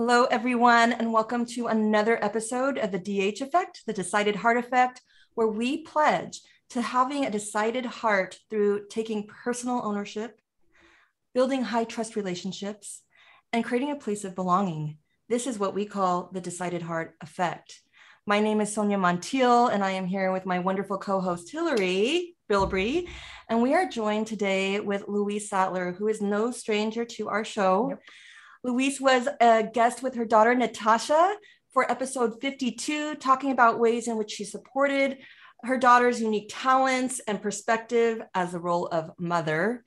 Hello, everyone, and welcome to another episode of the DH Effect, the Decided Heart Effect, where we pledge to having a decided heart through taking personal ownership, building high trust relationships, and creating a place of belonging. This is what we call the Decided Heart Effect. My name is Sonia Montiel, and I am here with my wonderful co host, Hillary Bilbrey. And we are joined today with Louise Sattler, who is no stranger to our show. Yep. Louise was a guest with her daughter, Natasha, for episode 52, talking about ways in which she supported her daughter's unique talents and perspective as the role of mother.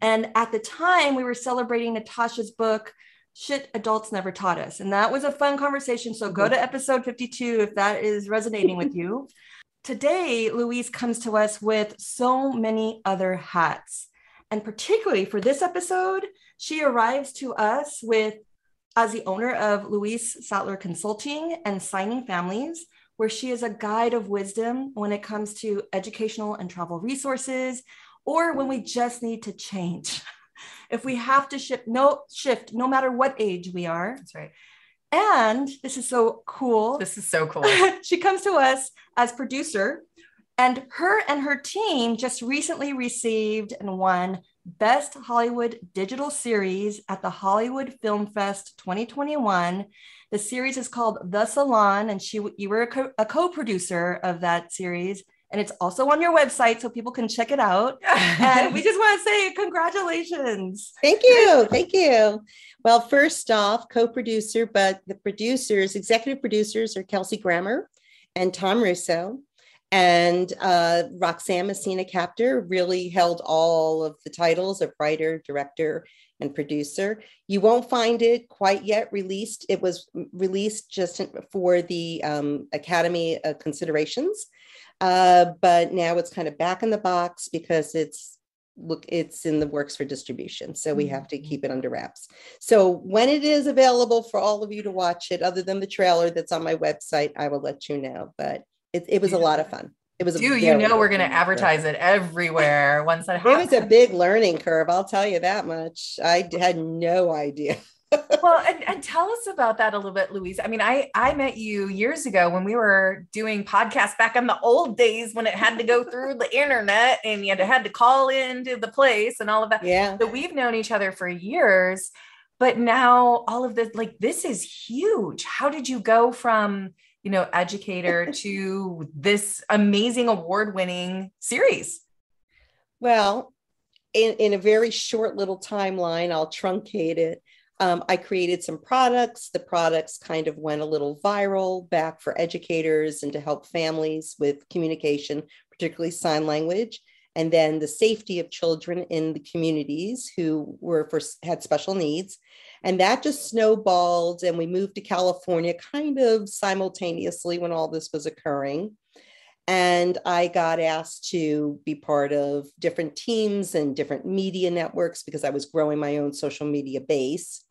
And at the time, we were celebrating Natasha's book, Shit Adults Never Taught Us. And that was a fun conversation. So go to mm-hmm. episode 52 if that is resonating with you. Today, Louise comes to us with so many other hats. And particularly for this episode, she arrives to us with as the owner of Louise Sattler Consulting and Signing Families, where she is a guide of wisdom when it comes to educational and travel resources, or when we just need to change. if we have to shift, no shift, no matter what age we are. That's right. And this is so cool. This is so cool. she comes to us as producer, and her and her team just recently received and won Best Hollywood Digital Series at the Hollywood Film Fest 2021. The series is called The Salon, and she you were a, co- producer of that series. And it's also on your website, so people can check it out. and we just want to say congratulations. Thank you. Thank you. Well, first off, co producer, but the producers, executive producers are Kelsey Grammer and Tom Russo. And uh, Roxanne Messina Captor really held all of the titles of writer, director, and producer. You won't find it quite yet released. It was released just for the um, Academy uh, considerations, uh, but now it's kind of back in the box because it's look it's in the works for distribution so we have to mm-hmm. keep it under wraps so when it is available for all of you to watch it other than the trailer that's on my website i will let you know but it, it was a lot of fun. It was. Do you know we're going to advertise it everywhere once that happens? It was a big learning curve. I'll tell you that much. I had no idea. well, and, and tell us about that a little bit, Louise. I mean, I I met you years ago when we were doing podcasts back in the old days when it had to go through the internet and you had to, had to call into the place and all of that. Yeah. So we've known each other for years, but now all of this, like, this is huge. How did you go from you know, educator to this amazing award winning series? Well, in, in a very short little timeline, I'll truncate it. Um, I created some products. The products kind of went a little viral back for educators and to help families with communication, particularly sign language, and then the safety of children in the communities who were for had special needs. And that just snowballed, and we moved to California kind of simultaneously when all this was occurring. And I got asked to be part of different teams and different media networks because I was growing my own social media base.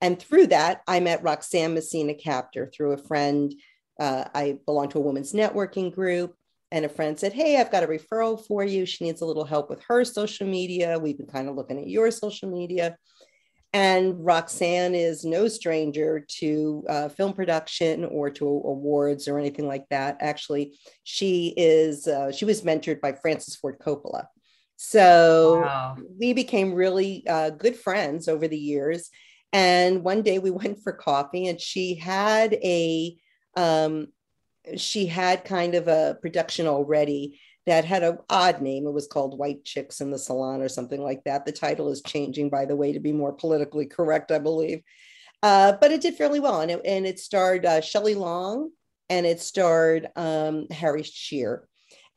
And through that, I met Roxanne Messina Captor through a friend. Uh, I belong to a women's networking group, and a friend said, Hey, I've got a referral for you. She needs a little help with her social media. We've been kind of looking at your social media. And Roxanne is no stranger to uh, film production or to awards or anything like that. Actually, she is uh, she was mentored by Francis Ford Coppola. So wow. we became really uh, good friends over the years. And one day we went for coffee, and she had a um, she had kind of a production already that had an odd name. It was called White Chicks in the Salon or something like that. The title is changing, by the way, to be more politically correct, I believe. Uh, but it did fairly well. And it, and it starred uh, Shelley Long and it starred um, Harry Shearer.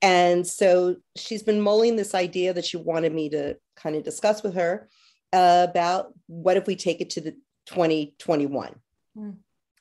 And so she's been mulling this idea that she wanted me to kind of discuss with her uh, about what if we take it to the 2021. Mm.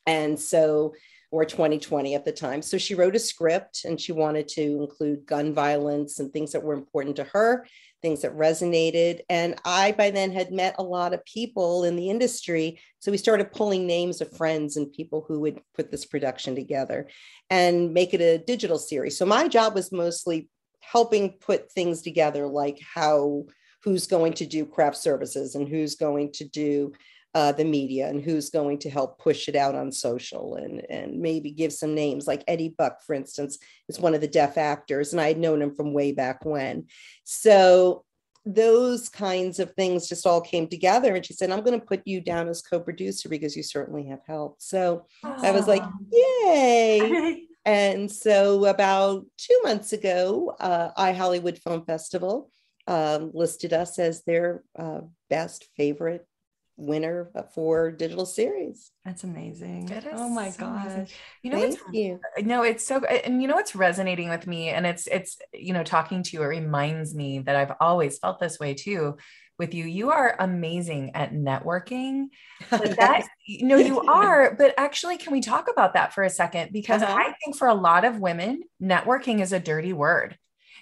And so or 2020 at the time. So she wrote a script and she wanted to include gun violence and things that were important to her, things that resonated. And I, by then, had met a lot of people in the industry. So we started pulling names of friends and people who would put this production together and make it a digital series. So my job was mostly helping put things together like how who's going to do craft services and who's going to do uh, the media and who's going to help push it out on social and and maybe give some names like Eddie Buck, for instance, is one of the deaf actors, and I had known him from way back when. So those kinds of things just all came together and she said i'm going to put you down as co-producer because you certainly have helped so i was like yay. And so about two months ago uh, iHollywood film festival um, listed us as their uh, best favorite winner for digital series. That's amazing. oh my so gosh. Amazing. You know, Thank you. no, it's so, and you know, what's resonating with me and it's, it's, you know, talking to you, it reminds me that I've always felt this way too with you. You are amazing at networking. But that, you know, you are, but actually, can we talk about that for a second? Because uh-huh. I think for a lot of women, networking is a dirty word.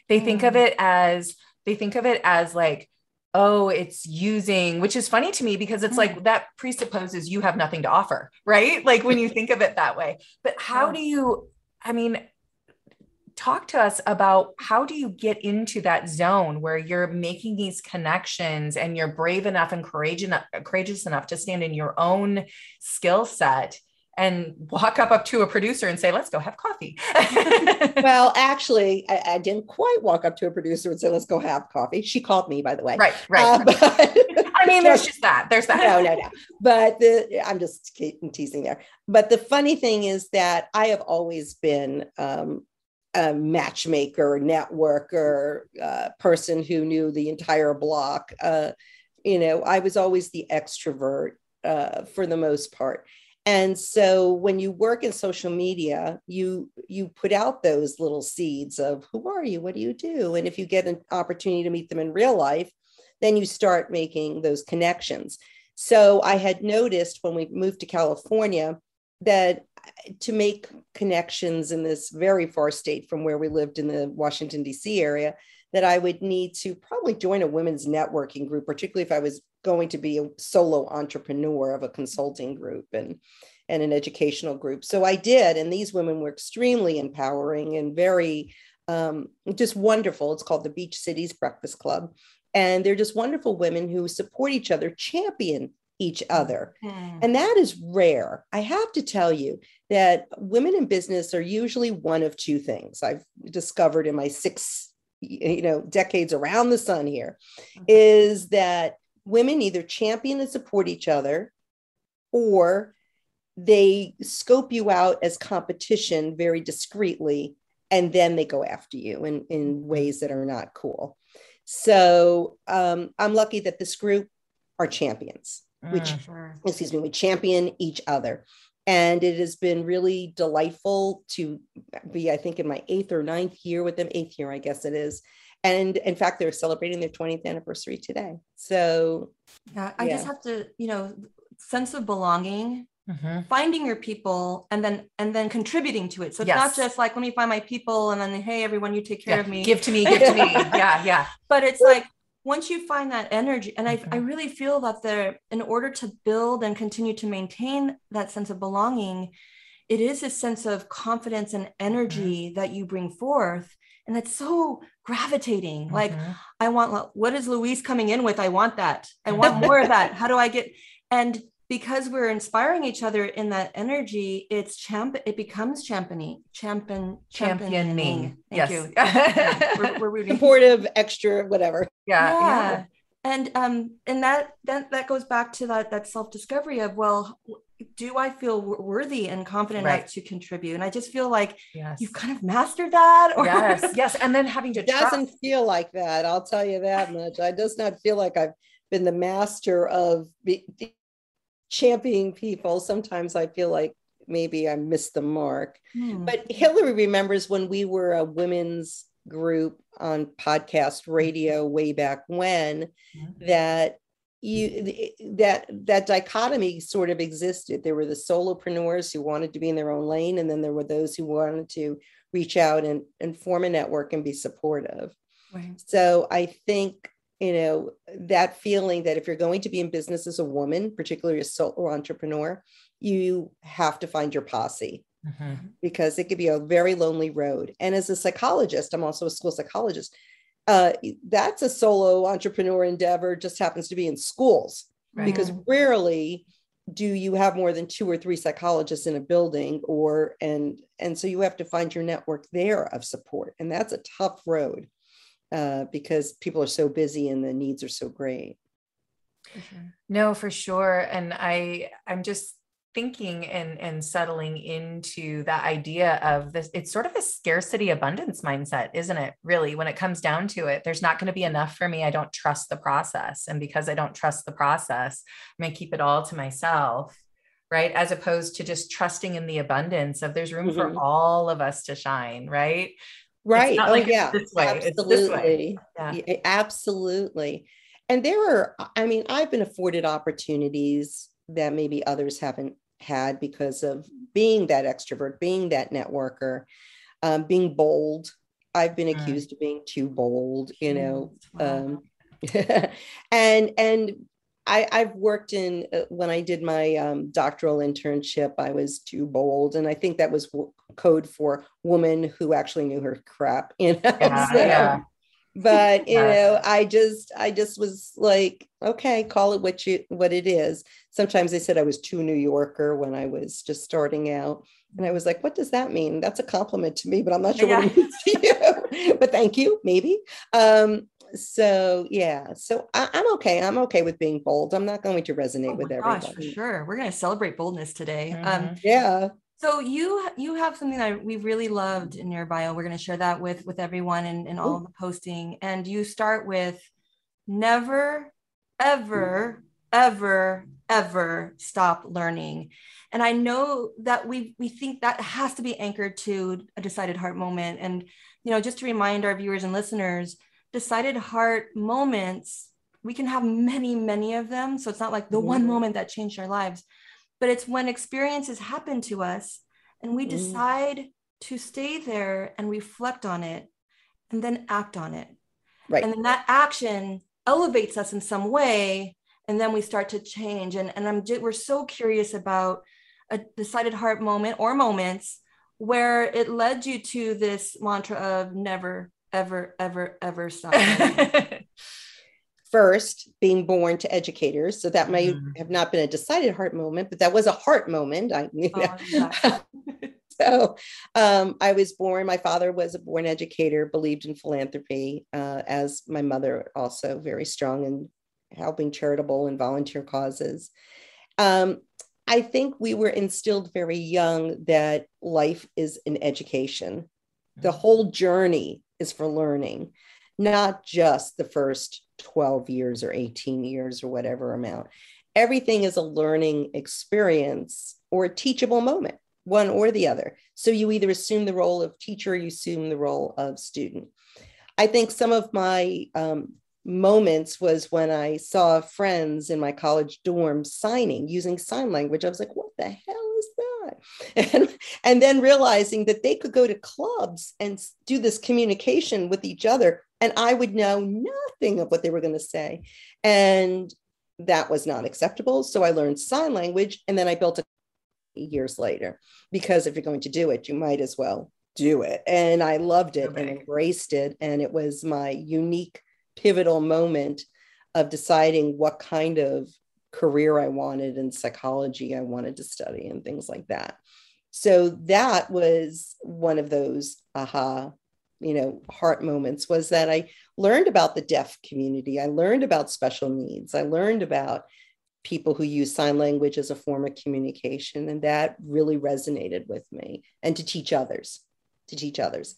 They mm. think of mm. it as, they think of it as like, oh, it's using, which is funny to me because it's like hmm. that presupposes you have nothing to offer, right? Like when you think of it that way. But how do you, I mean, talk to us about how do you get into that zone where you're making these connections and you're brave enough and courageous enough, courageous enough to stand in your own skill set and walk up up to a producer and say, "Let's go have coffee." well, actually, I, I, didn't quite walk up to a producer and say, "Let's go have coffee." She called me, by the way. Right, right. Uh, but, I mean, there's just that. There's that. No, no, no. But the, I'm just teasing there. But the funny thing is that I have always been um, a matchmaker, networker, uh, person who knew the entire block. Uh, you know, I was always the extrovert uh, for the most part and so when you work in social media you you put out those little seeds of who are you? What do you do? And if you get an opportunity to meet them in real life then you start making those connections. So i had noticed when we moved to california that to make connections in this very far state from where we lived in the washington d.c area that I would need to probably join a women's networking group, particularly if I was going to be a solo entrepreneur of a consulting group and and an educational group. So I did, and these women were extremely empowering and very um, just wonderful. It's called the Beach Cities Breakfast Club, and they're just wonderful women who support each other, champion each other. Mm. And that is rare. I have to tell you that women in business are usually one of two things I've discovered in my six you know decades around the sun here okay. is that women either champion and support each other or they scope you out as competition very discreetly and then they go after you in, in ways that are not cool. So um, i'm lucky that this group are champions which mm-hmm. excuse me we champion each other. And it has been really delightful to be i think in my eighth or ninth year with them. Eighth year i guess it is and in fact they're celebrating their 20th anniversary today so yeah i yeah. just have to you know sense of belonging mm-hmm. finding your people and then and then contributing to it so it's yes. not just like let me find my people and then hey everyone you take care yeah. of me give to me give to me yeah yeah but it's like once you find that energy and I, I really feel that there in order to build and continue to maintain that sense of belonging it is a sense of confidence and energy mm-hmm. that you bring forth and it's so gravitating mm-hmm. like i want what is louise coming in with i want that i want more of that how do i get and because we're inspiring each other in that energy, it's champ. It becomes championing, champion, championing. Thank yes. you. yeah, we're, we're rooting. Supportive, extra, whatever. Yeah, yeah. yeah. And um, and that that that goes back to that that self discovery of well, do I feel worthy and confident right. enough to contribute? And I just feel like yes. you've kind of mastered that. Or- yes, yes. And then having to it doesn't feel like that. I'll tell you that much. I does not feel like I've been the master of be- championing people, sometimes I feel like maybe I missed the mark. Hmm. But Hillary remembers when we were a women's group on podcast radio way back when mm-hmm. that you that that dichotomy sort of existed there were the solopreneurs who wanted to be in their own lane and then there were those who wanted to reach out and, and form a network and be supportive right. so i think you know that feeling that if you're going to be in business as a woman particularly a solo entrepreneur you have to find your posse mm-hmm. because it could be a very lonely road. And as a psychologist i'm also a school psychologist uh, that's a solo entrepreneur endeavor just happens to be in schools. Right. because rarely do you have more than two or three psychologists in a building or and and so you have to find your network there of support. And that's a tough road uh, because people are so busy and the needs are so great. No for sure. And i i'm just thinking and and settling into that idea of this it's sort of a scarcity abundance mindset isn't it really? When it comes down to it there's not going to be enough for me i don't trust the process. And because i don't trust the process i'm going to keep it all to myself right? As opposed to just trusting in the abundance of there's room mm-hmm. for all of us to shine right? Right. oh like yeah. this way. absolutely. Yeah. absolutely. And there are i mean i've been afforded opportunities that maybe others haven't had because of being that extrovert, being that networker, um, being bold. I've been mm. accused of being too bold, you know. Um, and and I, I've worked in uh, when I did my um, doctoral internship, I was too bold, and I think that was w- code for woman who actually knew her crap. You know, yeah, so, yeah but you know i just i just was like okay call it what you what it is. Sometimes they said i was too new yorker when i was just starting out and i was like what does that mean? That's a compliment to me but i'm not sure yeah. what it means to you. But thank you maybe. Um so yeah so I, am okay i'm okay with being bold i'm not going to resonate oh with everyone for sure we're going to celebrate boldness today um, mm-hmm. um yeah so you you have something that we really loved in your bio. We're going to share that with with everyone and in, in all the posting. And you start with never, ever, ever, ever stop learning. And I know that we we think that has to be anchored to a decided heart moment. And you know, just to remind our viewers and listeners, decided heart moments, we can have many, many of them. So it's not like the one moment that changed our lives but it's when experiences happen to us and we mm. decide to stay there and reflect on it and then act on it. Right. And then that action elevates us in some way and then we start to change and, and I'm we're so curious about a decided heart moment or moments where it led you to this mantra of never ever ever ever stop first being born to educators so that may mm. have not been a decided heart moment but that was a heart moment i you know. oh, yeah. so um, i was born my father was a born educator believed in philanthropy uh, as my mother also very strong in helping charitable and volunteer causes um, i think we were instilled very young that life is an education the mm. whole journey is for learning not just the first 12 years or 18 years or whatever amount. Everything is a learning experience or a teachable moment, one or the other. So you either assume the role of teacher, you assume the role of student. I think some of my um, moments was when I saw friends in my college dorm signing using sign language. I was like, what the hell is that? And, and then realizing that they could go to clubs and do this communication with each other and I would know nothing of what they were going to say. And that was not acceptable. So I learned sign language and then I built it years later because if you're going to do it, you might as well do it. And I loved it okay. and embraced it. And it was my unique, pivotal moment of deciding what kind of career I wanted in psychology I wanted to study and things like that. So that was one of those aha you know heart moments was that i learned about the deaf community. I learned about special needs. I learned about people who use sign language as a form of communication and that really resonated with me and to teach others to teach others.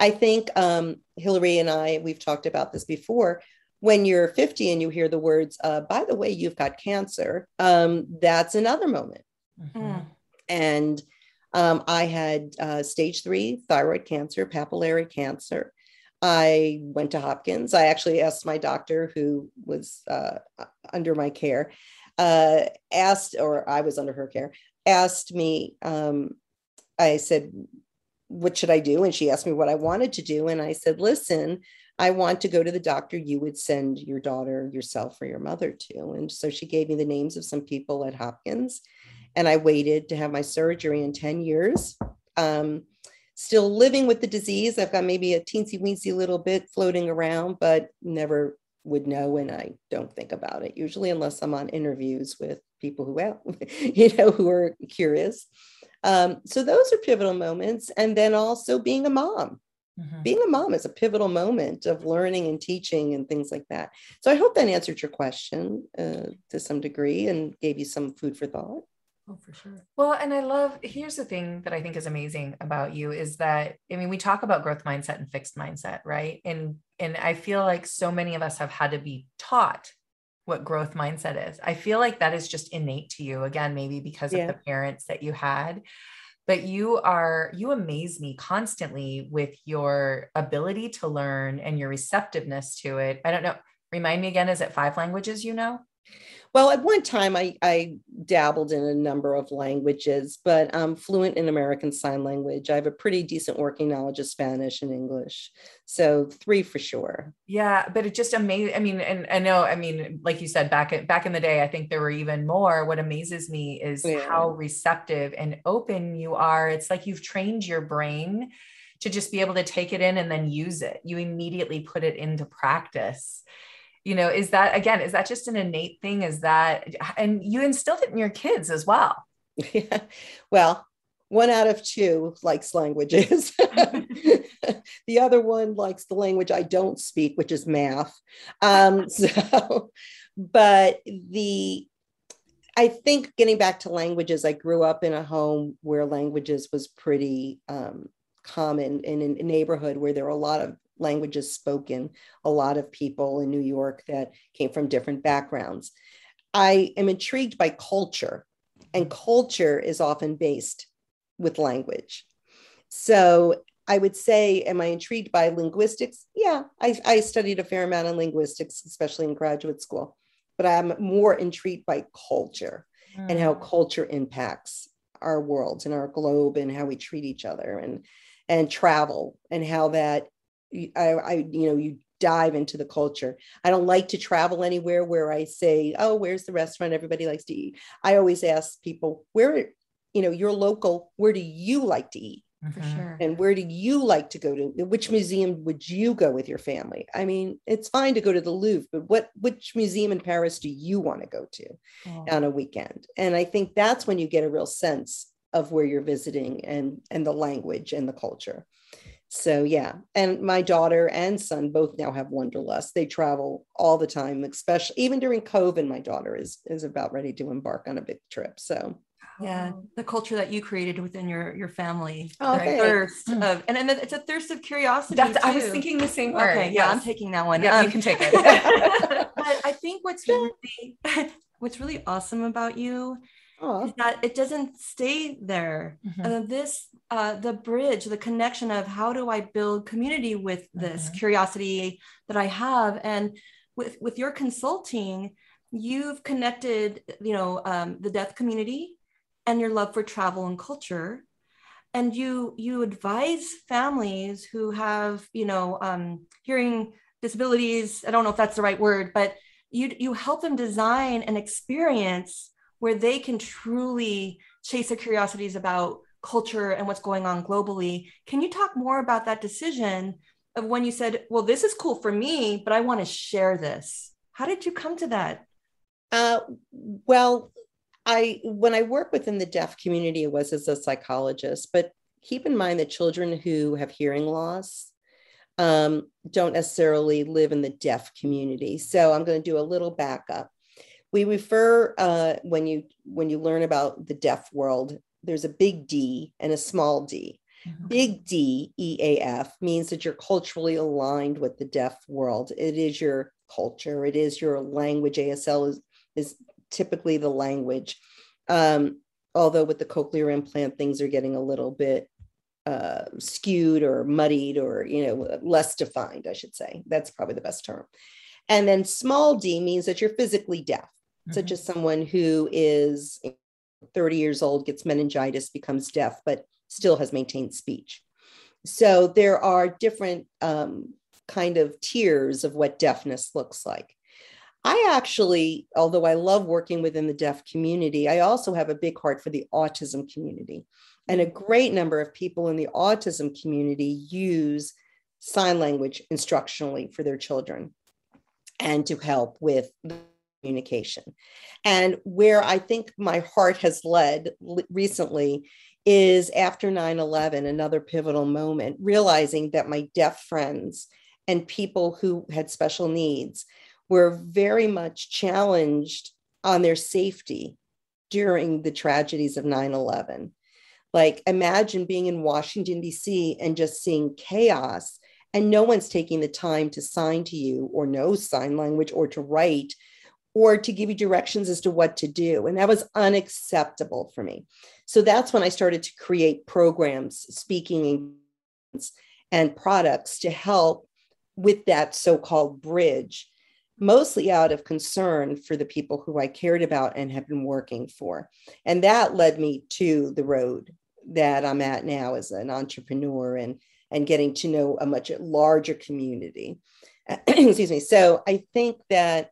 I think um, hillary and i we've talked about this before when you're 50 and you hear the words uh, by the way you've got cancer um, that's another moment. Mm-hmm. and um, I had uh, stage three thyroid cancer, papillary cancer. I went to Hopkins. I actually asked my doctor, who was uh, under my care, uh, asked, or I was under her care, asked me, um, I said, What should I do? And she asked me what I wanted to do. And I said, Listen, I want to go to the doctor you would send your daughter, yourself, or your mother to. And so she gave me the names of some people at Hopkins and I waited to have my surgery in 10 years. Um, still living with the disease. I've got maybe a teensy weensy little bit floating around, but never would know and I don't think about it usually unless I'm on interviews with people who you know who are curious. Um, so those are pivotal moments, and then also being a mom. Mm-hmm. Being a mom is a pivotal moment of learning and teaching and things like that. So I hope that answered your question uh, to some degree and gave you some food for thought. Oh, for sure. Well, and I love, here's the thing that I think is amazing about you is that, I mean, we talk about growth mindset and fixed mindset, right? And, and I feel like so many of us have had to be taught what growth mindset is. I feel like that is just innate to you again, maybe because yeah. of the parents that you had. But you are, you amaze me constantly with your ability to learn and your receptiveness to it. I don't know. Remind me again, is it five languages you know? Well, at one time I, I dabbled in a number of languages, but I'm fluent in American Sign Language. I have a pretty decent working knowledge of Spanish and English. So three for sure. Yeah, but it just amazing. I mean, and I know, I mean, like you said, back in, back in the day, I think there were even more. What amazes me is yeah. how receptive and open you are. It's like you've trained your brain to just be able to take it in and then use it. You immediately put it into practice you know is that again is that just an innate thing? Is that and you instilled it in your kids as well. Yeah. Well one out of two likes languages. The other one likes the language i don't speak which is math. Um, so but the i think getting back to languages i grew up in a home where languages was pretty um, common in a neighborhood where there were a lot of languages spoken, a lot of people in New York that came from different backgrounds. I am intrigued by culture, and culture is often based with language. So I would say, am I intrigued by linguistics? Yeah, I, I studied a fair amount of linguistics, especially in graduate school, but I'm more intrigued by culture mm. and how hmm. culture impacts our world and our globe and how we treat each other and and travel and how that I, I you know you dive into the culture. I don't like to travel anywhere where I say, "Oh, where's the restaurant everybody likes to eat?" I always ask people, "Where, you know, you're local. Where do you like to eat?" For mm-hmm. sure. And where do you like to go to? Which museum would you go with your family? I mean, it's fine to go to the Louvre, but what which museum in Paris do you want to go to oh. on a weekend? And I think that's when you get a real sense of where you're visiting and and the language and the culture so yeah and my daughter and son both now have wanderlust they travel all the time especially even during covid my daughter is is about ready to embark on a big trip so yeah the culture that you created within your your family oh, okay. thirst of and, and it's a thirst of curiosity That's, i was thinking the same word okay yeah yes. i'm taking that one yeah um, you can take it but i think what's really what's really awesome about you Aww. is that it doesn't stay there. Mm-hmm. Uh, this, uh, the bridge, the connection of how do I build community with this mm-hmm. curiosity that I have, and with with your consulting, you've connected, you know, um, the deaf community and your love for travel and culture, and you you advise families who have, you know, um, hearing disabilities. I don't know if that's the right word, but you you help them design an experience where they can truly chase their curiosities about culture and what's going on globally. Can you talk more about that decision of when you said, well, this is cool for me, but I want to share this? How did you come to that? Uh, well, I when I work within the deaf community, it was as a psychologist, but keep in mind that children who have hearing loss um, don't necessarily live in the deaf community. So I'm going to do a little backup we refer uh, when you when you learn about the deaf world there's a big d and a small d. Mm-hmm. big d eaf means that you're culturally aligned with the deaf world. It is your culture. It is your language. Asl is, is typically the language. Um, although with the cochlear implant things are getting a little bit uh, skewed or muddied or you know less defined i should say. That's probably the best term. And then small d means that you're physically deaf mm-hmm. such as someone who is 30 years old, gets meningitis, becomes deaf, but still has maintained speech. So there are different um, kind of tiers of what deafness looks like. I actually, although I love working within the deaf community, I also have a big heart for the autism community. And a great number of people in the autism community use sign language instructionally for their children. and to help with communication. And where I think my heart has led recently is after 9 11, another pivotal moment, realizing that my deaf friends and people who had special needs were very much challenged on their safety during the tragedies of 9 11. Like, imagine being in Washington, D.C., and just seeing chaos, and no one's taking the time to sign to you or know sign language or to write or to give you directions as to what to do. And that was unacceptable for me. So that's when I started to create programs, speaking and products to help with that so called bridge, mostly out of concern for the people who I cared about and have been working for. And that led me to the road that I'm at now as an entrepreneur and, and getting to know a much larger community. Excuse me. So I think that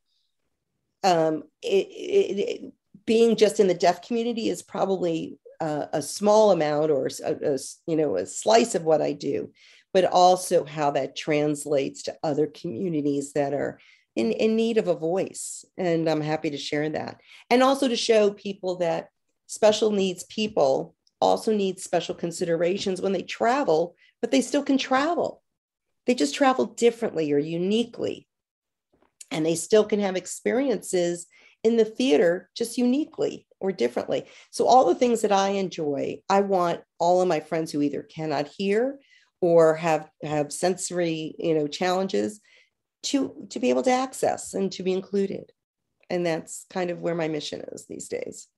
um, it, it, it, being just in the deaf community is probably uh, a small amount or a, a, you know a slice of what I do, but also how that translates to other communities that are in, in need of a voice. And I'm happy to share that. And also to show people that special needs people also need special considerations when they travel, but they still can travel. They just travel differently or uniquely and they still can have experiences in the theater just uniquely or differently. So all the things that I enjoy, I want all of my friends who either cannot hear or have have sensory, you know, challenges to to be able to access and to be included. And that's kind of where my mission is these days.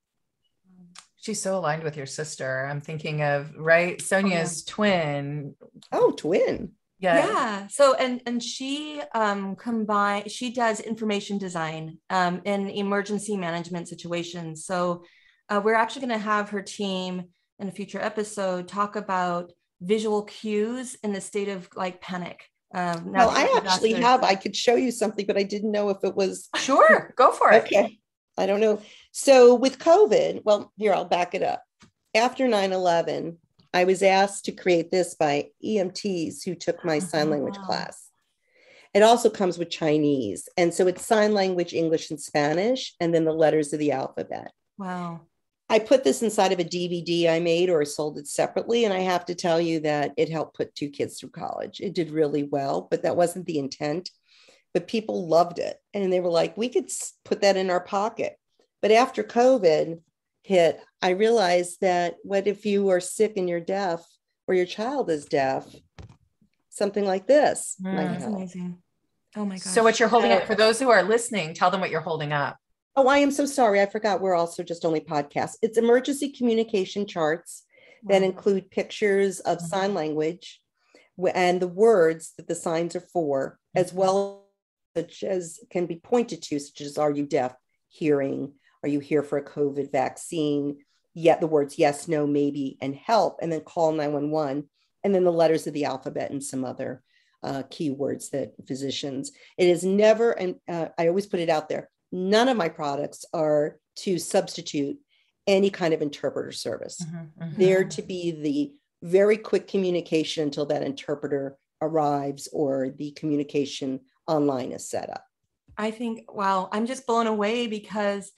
She's so aligned with your sister. I'm thinking of right Sonia's oh, yeah. twin. Oh, twin yeah yeah so and and she um combine she does information design um in emergency management situations. So uh, we're actually going to have her team in a future episode talk about visual cues in the state of like panic um well i actually have. i could show you something but i didn't know if it was sure go for it. Okay i don't know. So with covid well here i'll back it up. After 9-11 I was asked to create this by EMTs who took my sign uh-huh. language oh. class. It also comes with Chinese. And so it's sign language, English, and Spanish, and then the letters of the alphabet. Wow. I put this inside of a DVD I made or sold it separately. And I have to tell you that it helped put two kids through college. It did really well, but that wasn't the intent. But people loved it. And they were like, we could put that in our pocket. But after COVID, hit, I realized that what if you are sick and you're deaf or your child is deaf? Something like this. Mm, that's amazing. Oh my God. So, what you're holding up for those who are listening, tell them what you're holding up. Oh, I am so sorry. I forgot we're also just only podcasts. It's emergency communication charts wow. that include pictures of mm-hmm. sign language and the words that the signs are for, as mm-hmm. well as can be pointed to, such as are you deaf, hearing, are you here for a COVID vaccine? Yet the words yes, no, maybe, and help, and then call 911, and then the letters of the alphabet and some other uh, keywords that physicians. It is never, and uh, I always put it out there none of my products are to substitute any kind of interpreter service. Mm-hmm, mm-hmm. They're to be the very quick communication until that interpreter arrives or the communication online is set up. I think, wow, I'm just blown away because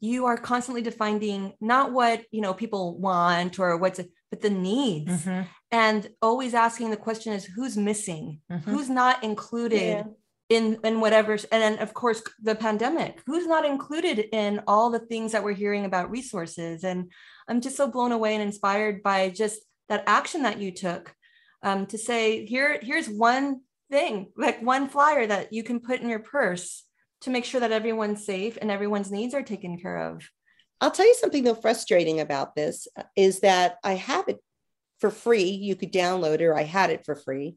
you are constantly defining not what you know people want or what's but the needs mm-hmm. and always asking the question is who's missing mm-hmm. who's not included yeah. in in whatever and then of course the pandemic who's not included in all the things that we're hearing about resources and i'm just so blown away and inspired by just that action that you took um, to say here here's one thing like one flyer that you can put in your purse to make sure that everyone's safe and everyone's needs are taken care of. I'll tell you something though frustrating about this uh, is that I have it for free. You could download it, or I had it for free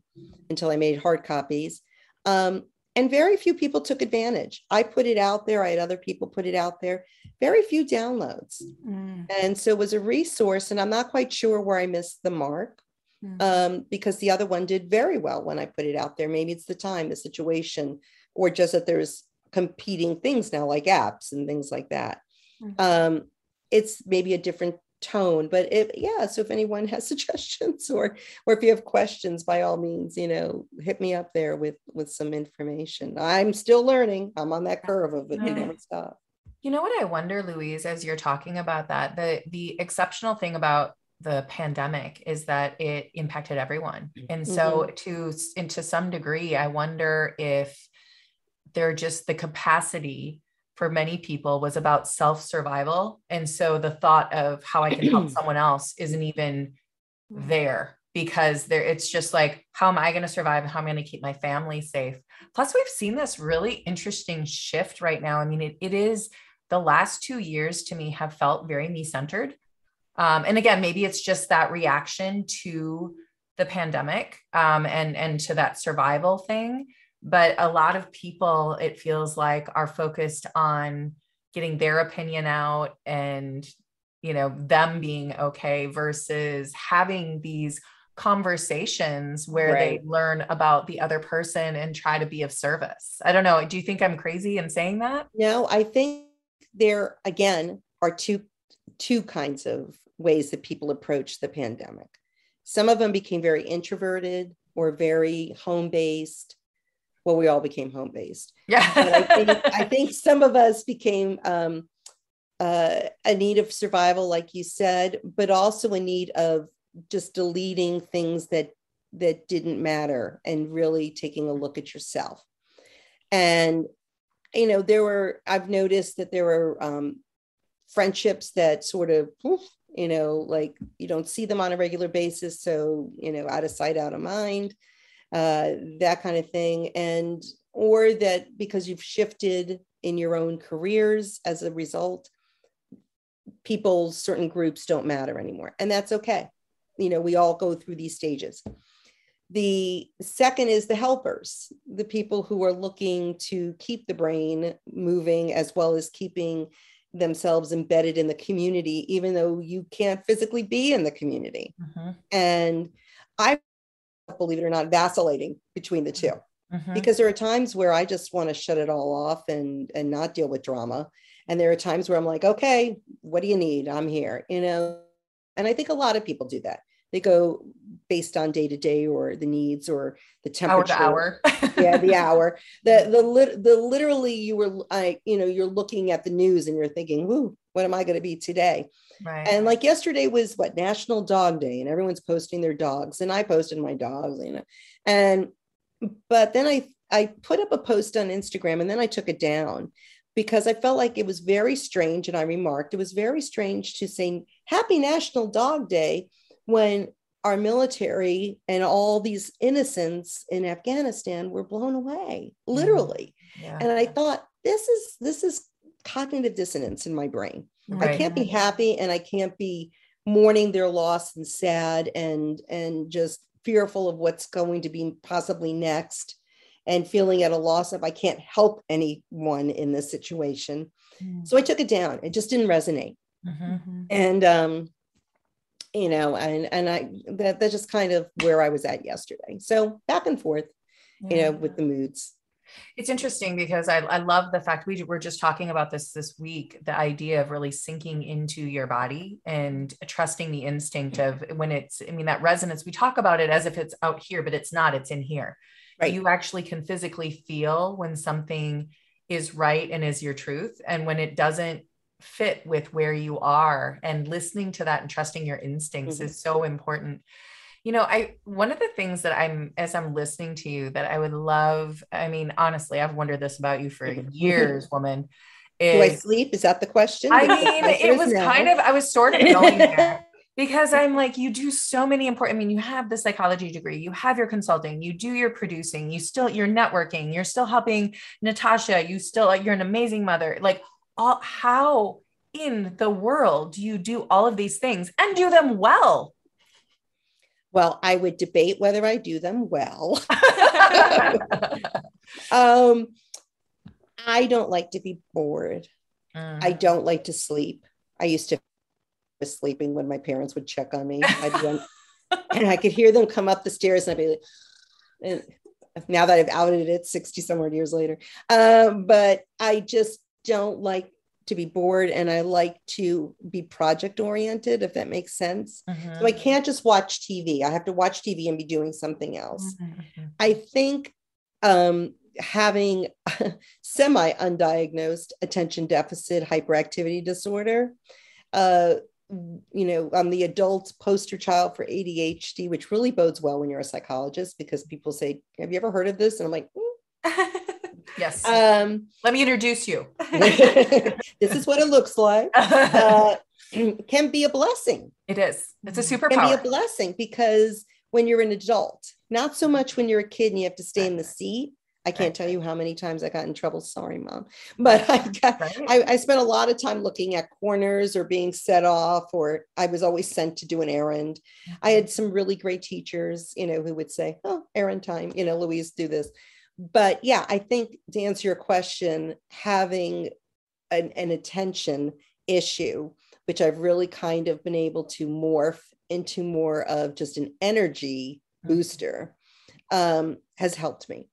until I made hard copies. Um, and very few people took advantage. I put it out there, I had other people put it out there, very few downloads. Mm. And so it was a resource, and I'm not quite sure where I missed the mark. Mm. Um, because the other one did very well when I put it out there. Maybe it's the time, the situation, or just that there's competing things now, like apps and things like that. Mm-hmm. Um, it's maybe a different tone but if yeah so if anyone has suggestions or or if you have questions by all means you know hit me up there with with some information i'm still learning i'm on that curve of it you never stop you know what i wonder louise as you're talking about that the the exceptional thing about the pandemic is that it impacted everyone and so mm-hmm. to and to some degree i wonder if they're just the capacity for many people was about self survival. And so the thought of how I can help someone else isn't even there because there it's just like how am i going to survive? And how am i going to keep my family safe? Plus we've seen this really interesting shift right now. I mean it, it is the last two years to me have felt very me centered. Um, and again maybe it's just that reaction to the pandemic um, and and to that survival thing but a lot of people it feels like are focused on getting their opinion out and you know them being okay versus having these conversations where right. they learn about the other person and try to be of service. I don't know. Do you think I'm crazy in saying that? No, I think there again are two two kinds of ways that people approach the pandemic. Some of them became very introverted or very home based well, we all became home based. Yeah. I think, I think some of us became um, uh, a need of survival, like you said, but also a need of just deleting things that that didn't matter and really taking a look at yourself. And you know, there were I've noticed that there were um, friendships that sort of you know like you don't see them on a regular basis so you know out of sight out of mind uh, that kind of thing. And, or that because you've shifted in your own careers as a result, people, certain groups don't matter anymore. And that's okay. You know, we all go through these stages. The second is the helpers, the people who are looking to keep the brain moving as well as keeping themselves embedded in the community, even though you can't physically be in the community. Mm-hmm. And I believe it or not, vacillating between the 2 mm-hmm. Because there are times where I just want to shut it all off and and not deal with drama. And there are times where I'm like, okay, what do you need? I'm here, you know. And I think a lot of people do that. They go based on day to day or the needs or the temperature. Hour hour. yeah, the hour. The the lit, the literally you were like, you know, you're looking at the news and you're thinking, "Ooh, what am I going to be today?" Right. And like yesterday was what National Dog Day, and everyone's posting their dogs, and I posted my dogs, you know. And but then I I put up a post on Instagram, and then I took it down because I felt like it was very strange, and I remarked it was very strange to say Happy National Dog Day when our military and all these innocents in Afghanistan were blown away, mm-hmm. literally. Yeah. And I thought this is this is cognitive dissonance in my brain Right. I can't be happy and I can't be mourning their loss and sad and and just fearful of what's going to be possibly next and feeling at a loss of I can't help anyone in this situation. Mm. So I took it down. It just didn't resonate. Mm-hmm. mm-hmm. And um you know and and I that that's just kind of where I was at yesterday. So back and forth, yeah. you know, with the moods. It's interesting because I, I love the fact we were just talking about this this week the idea of really sinking into your body and trusting the instinct of when it's, I mean, that resonance, we talk about it as if it's out here, but it's not, it's in here. Right. You actually can physically feel when something is right and is your truth. And when it doesn't fit with where you are and listening to that and trusting your instincts mm-hmm. is so important you know, I one of the things that I'm as I'm listening to you that I would love, I mean, honestly, I've wondered this about you for years, woman. Is, Do I sleep? Is that the question? I mean, it was kind of, I was sort of going there because I'm like, you do so many important, I mean, you have the psychology degree, you have your consulting, you do your producing, you still, you're networking, you're still helping Natasha, you still, like you're an amazing mother. Like, all, how in the world do you do all of these things and do them well? Well, I would debate whether I do them well. um, I don't like to be bored. Mm. I don't like to sleep. I used to be sleeping when my parents would check on me. I'd run, and I could hear them come up the stairs, and I'd be like, and now that I've outed it 60 some odd years later. Um, but I just don't like to be bored and I like to be project oriented, if that makes sense. Mm-hmm. So I can't just watch TV. I have to watch TV and be doing something else. Mm-hmm. I think um, having semi undiagnosed attention deficit hyperactivity disorder, uh, you know, I'm the adult poster child for ADHD, which really bodes well when you're a psychologist because people say, Have you ever heard of this? And I'm like, mm. Yes. Um, Let me introduce you. this is what it looks like. Uh, can be a blessing. It is. It's a superpower. Can be a blessing because when you're an adult, not so much when you're a kid and you have to stay in the seat. I can't tell you how many times I got in trouble. Sorry, mom. But I got right. I, I, spent a lot of time looking at corners or being set off, or I was always sent to do an errand. I had some really great teachers, you know, who would say, Oh, errand time, you know, Louise, do this but yeah, I think to answer your question, having an, an attention issue, which I've really kind of been able to morph into more of just an energy mm-hmm. booster, um, has helped me.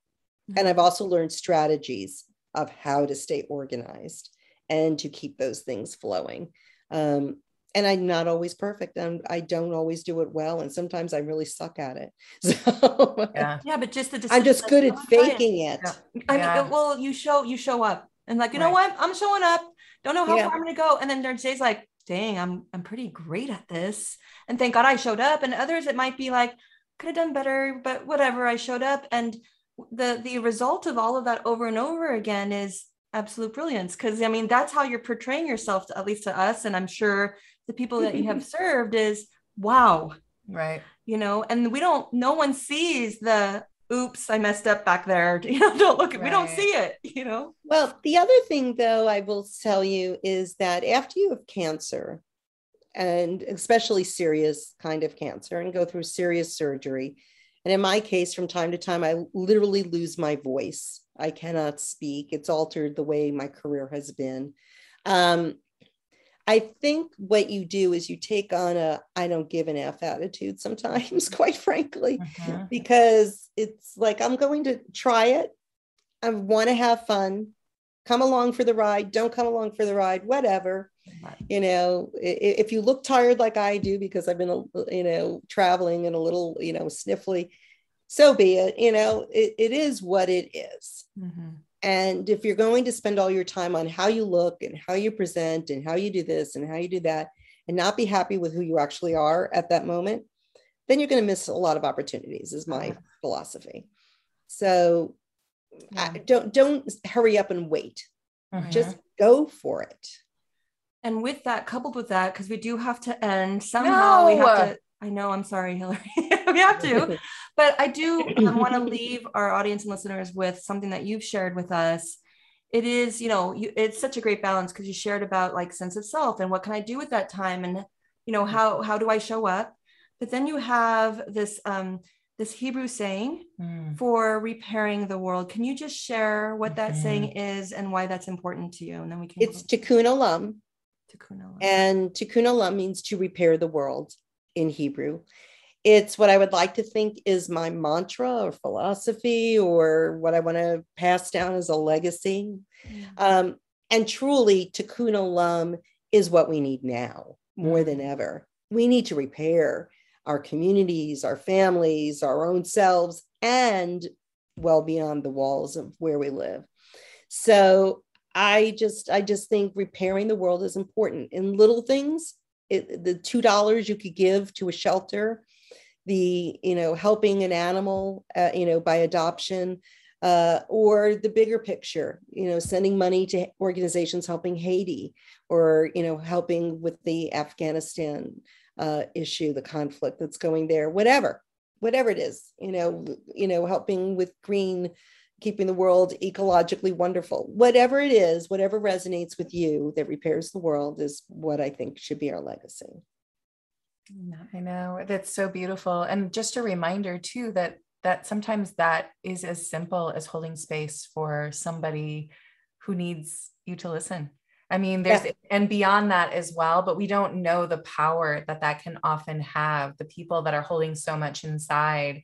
And mm-hmm. I've also learned strategies of how to stay organized and to keep those things flowing. Um, and I'm not always perfect and I don't always do it well. And sometimes I really suck at it. So yeah, yeah but just the I'm just good at faking it. Yeah. I mean, yeah. Uh, well, you show you show up and like, you right. know what? I'm showing up. Don't know how yeah. far I'm gonna go. And then there's days like, dang, I'm I'm pretty great at this. And thank God I showed up. And others it might be like, could have done better, but whatever, I showed up. And the the result of all of that over and over again is absolute brilliance. Cause I mean, that's how you're portraying yourself, to, at least to us. And I'm sure the people that you have served is wow. Right. You know and we don't no one sees the oops i messed up back there. You know don't look at right. we don't see it you know? Well the other thing though i will tell you is that after you have cancer and especially serious kind of cancer and go through serious surgery and in my case from time to time i literally lose my voice. I cannot speak. It's altered the way my career has been. Um, I think what you do is you take on a I don't give an F attitude sometimes, quite frankly, uh-huh. because it's like I'm going to try it. I want to have fun. Come along for the ride. Don't come along for the ride. Whatever. Right. You know, if you look tired like I do because I've been, you know, traveling and a little, you know, sniffly, so be it. You know, it, it is what it is. Mm-hmm. And if you're going to spend all your time on how you look and how you present and how you do this and how you do that, and not be happy with who you actually are at that moment, then you're going to miss a lot of opportunities, is my philosophy. So yeah. I, don't don't hurry up and wait. Mm-hmm. Just go for it. And with that, coupled with that, because we do have to end somehow, no. we have to. I know. I'm sorry, Hillary. we have to. But I do want to leave our audience and listeners with something that you've shared with us. It is, you know, you, it's such a great balance because you shared about like sense of self and what can I do with that time and, you know, how how do I show up? But then you have this um, this Hebrew saying mm. for repairing the world. Can you just share what that mm-hmm. saying is and why that's important to you? And then we can. It's tikkun olam. Tikkun olam. And tikkun olam means to repair the world in Hebrew it's what I would like to think is my mantra or philosophy or what I want to pass down as a legacy. Mm-hmm. Um, and truly, tikkun olam is what we need now more than mm-hmm. ever. We need to repair our communities, our families, our own selves, and well beyond the walls of where we live. So I just, I just think repairing the world is important in little things. It, the two dollars you could give to a shelter the you know helping an animal uh, you know by adoption uh, or the bigger picture you know sending money to organizations helping haiti or you know helping with the afghanistan uh, issue the conflict that's going there whatever whatever it is you know you know helping with green keeping the world ecologically wonderful whatever it is whatever resonates with you that repairs the world is what i think should be our legacy I know that's so beautiful. And just a reminder too that that sometimes that is as simple as holding space for somebody who needs you to listen. I mean, there's yeah. and beyond that as well, but we don't know the power that that can often have. The people that are holding so much inside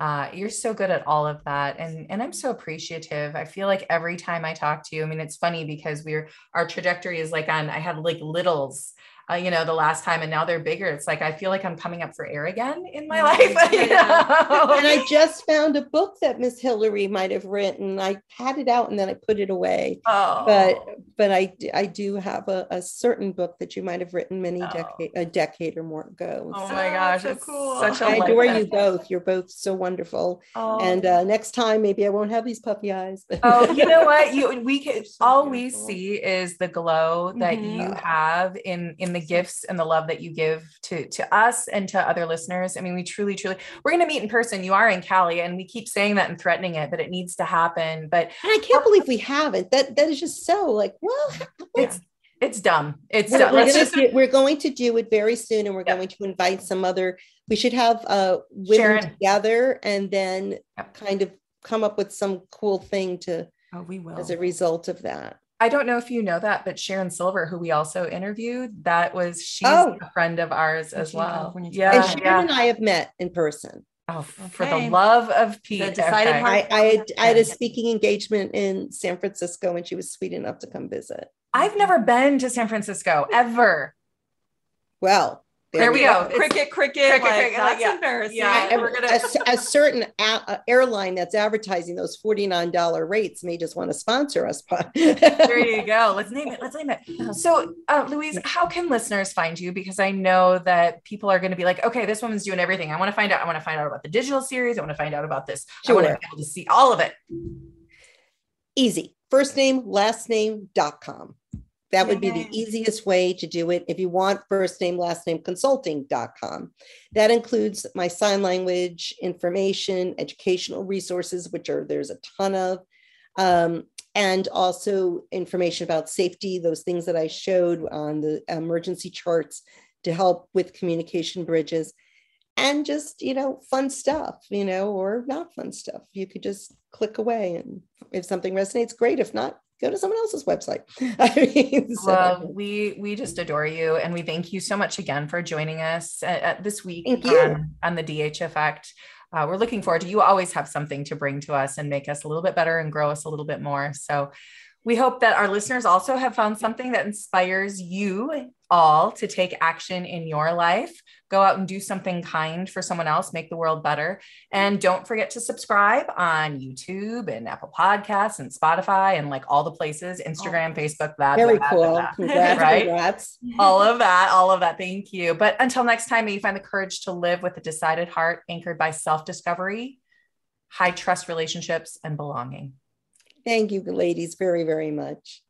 uh, you're so good at all of that and and i'm so appreciative. I feel like every time i talk to you i mean it's funny because we're our trajectory is like on i had like littles uh, you know, the last time and now they're bigger. It's like I feel like I'm coming up for air again in my life. You know? and I just found a book that Miss Hillary might have written. I had it out and then I put it away. Oh. But but I I do have a, a certain book that you might have written many oh. decade a decade or more ago. Oh so, my gosh, so cool. Such a I adore you both. You're both so wonderful. Oh. And uh, next time maybe I won't have these puppy eyes. oh, you know what? You we can so all beautiful. we see is the glow that mm-hmm. you have in in the the gifts and the love that you give to to us and to other listeners. I mean, we truly, truly, we're going to meet in person. You are in Cali, and we keep saying that and threatening it, but it needs to happen. But and I can't believe we haven't. That that is just so like, well, it's it's dumb. It's we're, dumb. We're, just, do, we're, going to do it very soon, and we're going to invite some other. We should have uh women Sharon. together, and then yep. kind of come up with some cool thing to. Oh, we will. As a result of that. I don't know if you know that, but Sharon Silver, who we also interviewed, that was she's oh. a friend of ours as well. Yeah, and Sharon yeah. and I have met in person. Oh, okay. for the love of Pete! decided okay. I, I, had, I had a speaking engagement in San Francisco, and she was sweet enough to come visit. I've never been to San Francisco ever. Well, there, there we go. go. Cricket, cricket, cricket, like, cricket. That's yeah. embarrassing. Yeah, And we're gonna... a, a, certain a, airline that's advertising those $49 rates may just want to sponsor us. there you go. Let's name it. Let's name it. So, uh, Louise, how can listeners find you? Because I know that people are going to be like, okay, this woman's doing everything. I want to find out. I want to find out about the digital series. I want to find out about this. Sure. I want to be able to see all of it. Easy. First name, last name.com. That would be the easiest way to do it. If you want first name, last name consulting.com. That includes my sign language information, educational resources, which are there's a ton of, um, and also information about safety, those things that I showed on the emergency charts to help with communication bridges and just, you know, fun stuff, you know, or not fun stuff. You could just click away and if something resonates, great. If not, go to someone else's website. I mean, so. Well, we we just adore you, and we thank you so much again for joining us this week on, on, the DH Effect. Uh, we're looking forward to you. Always have something to bring to us and make us a little bit better and grow us a little bit more. So. We hope that our listeners also have found something that inspires you all to take action in your life. Go out and do something kind for someone else, make the world better. And don't forget to subscribe on YouTube and Apple Podcasts and Spotify and like all the places, Instagram, oh, Facebook, that. Very that, cool. That, congrats, right? Congrats. All of that, all of that. Thank you. But until next time, may you find the courage to live with a decided heart anchored by self discovery, high trust relationships, and belonging. Thank you, ladies, very, very much.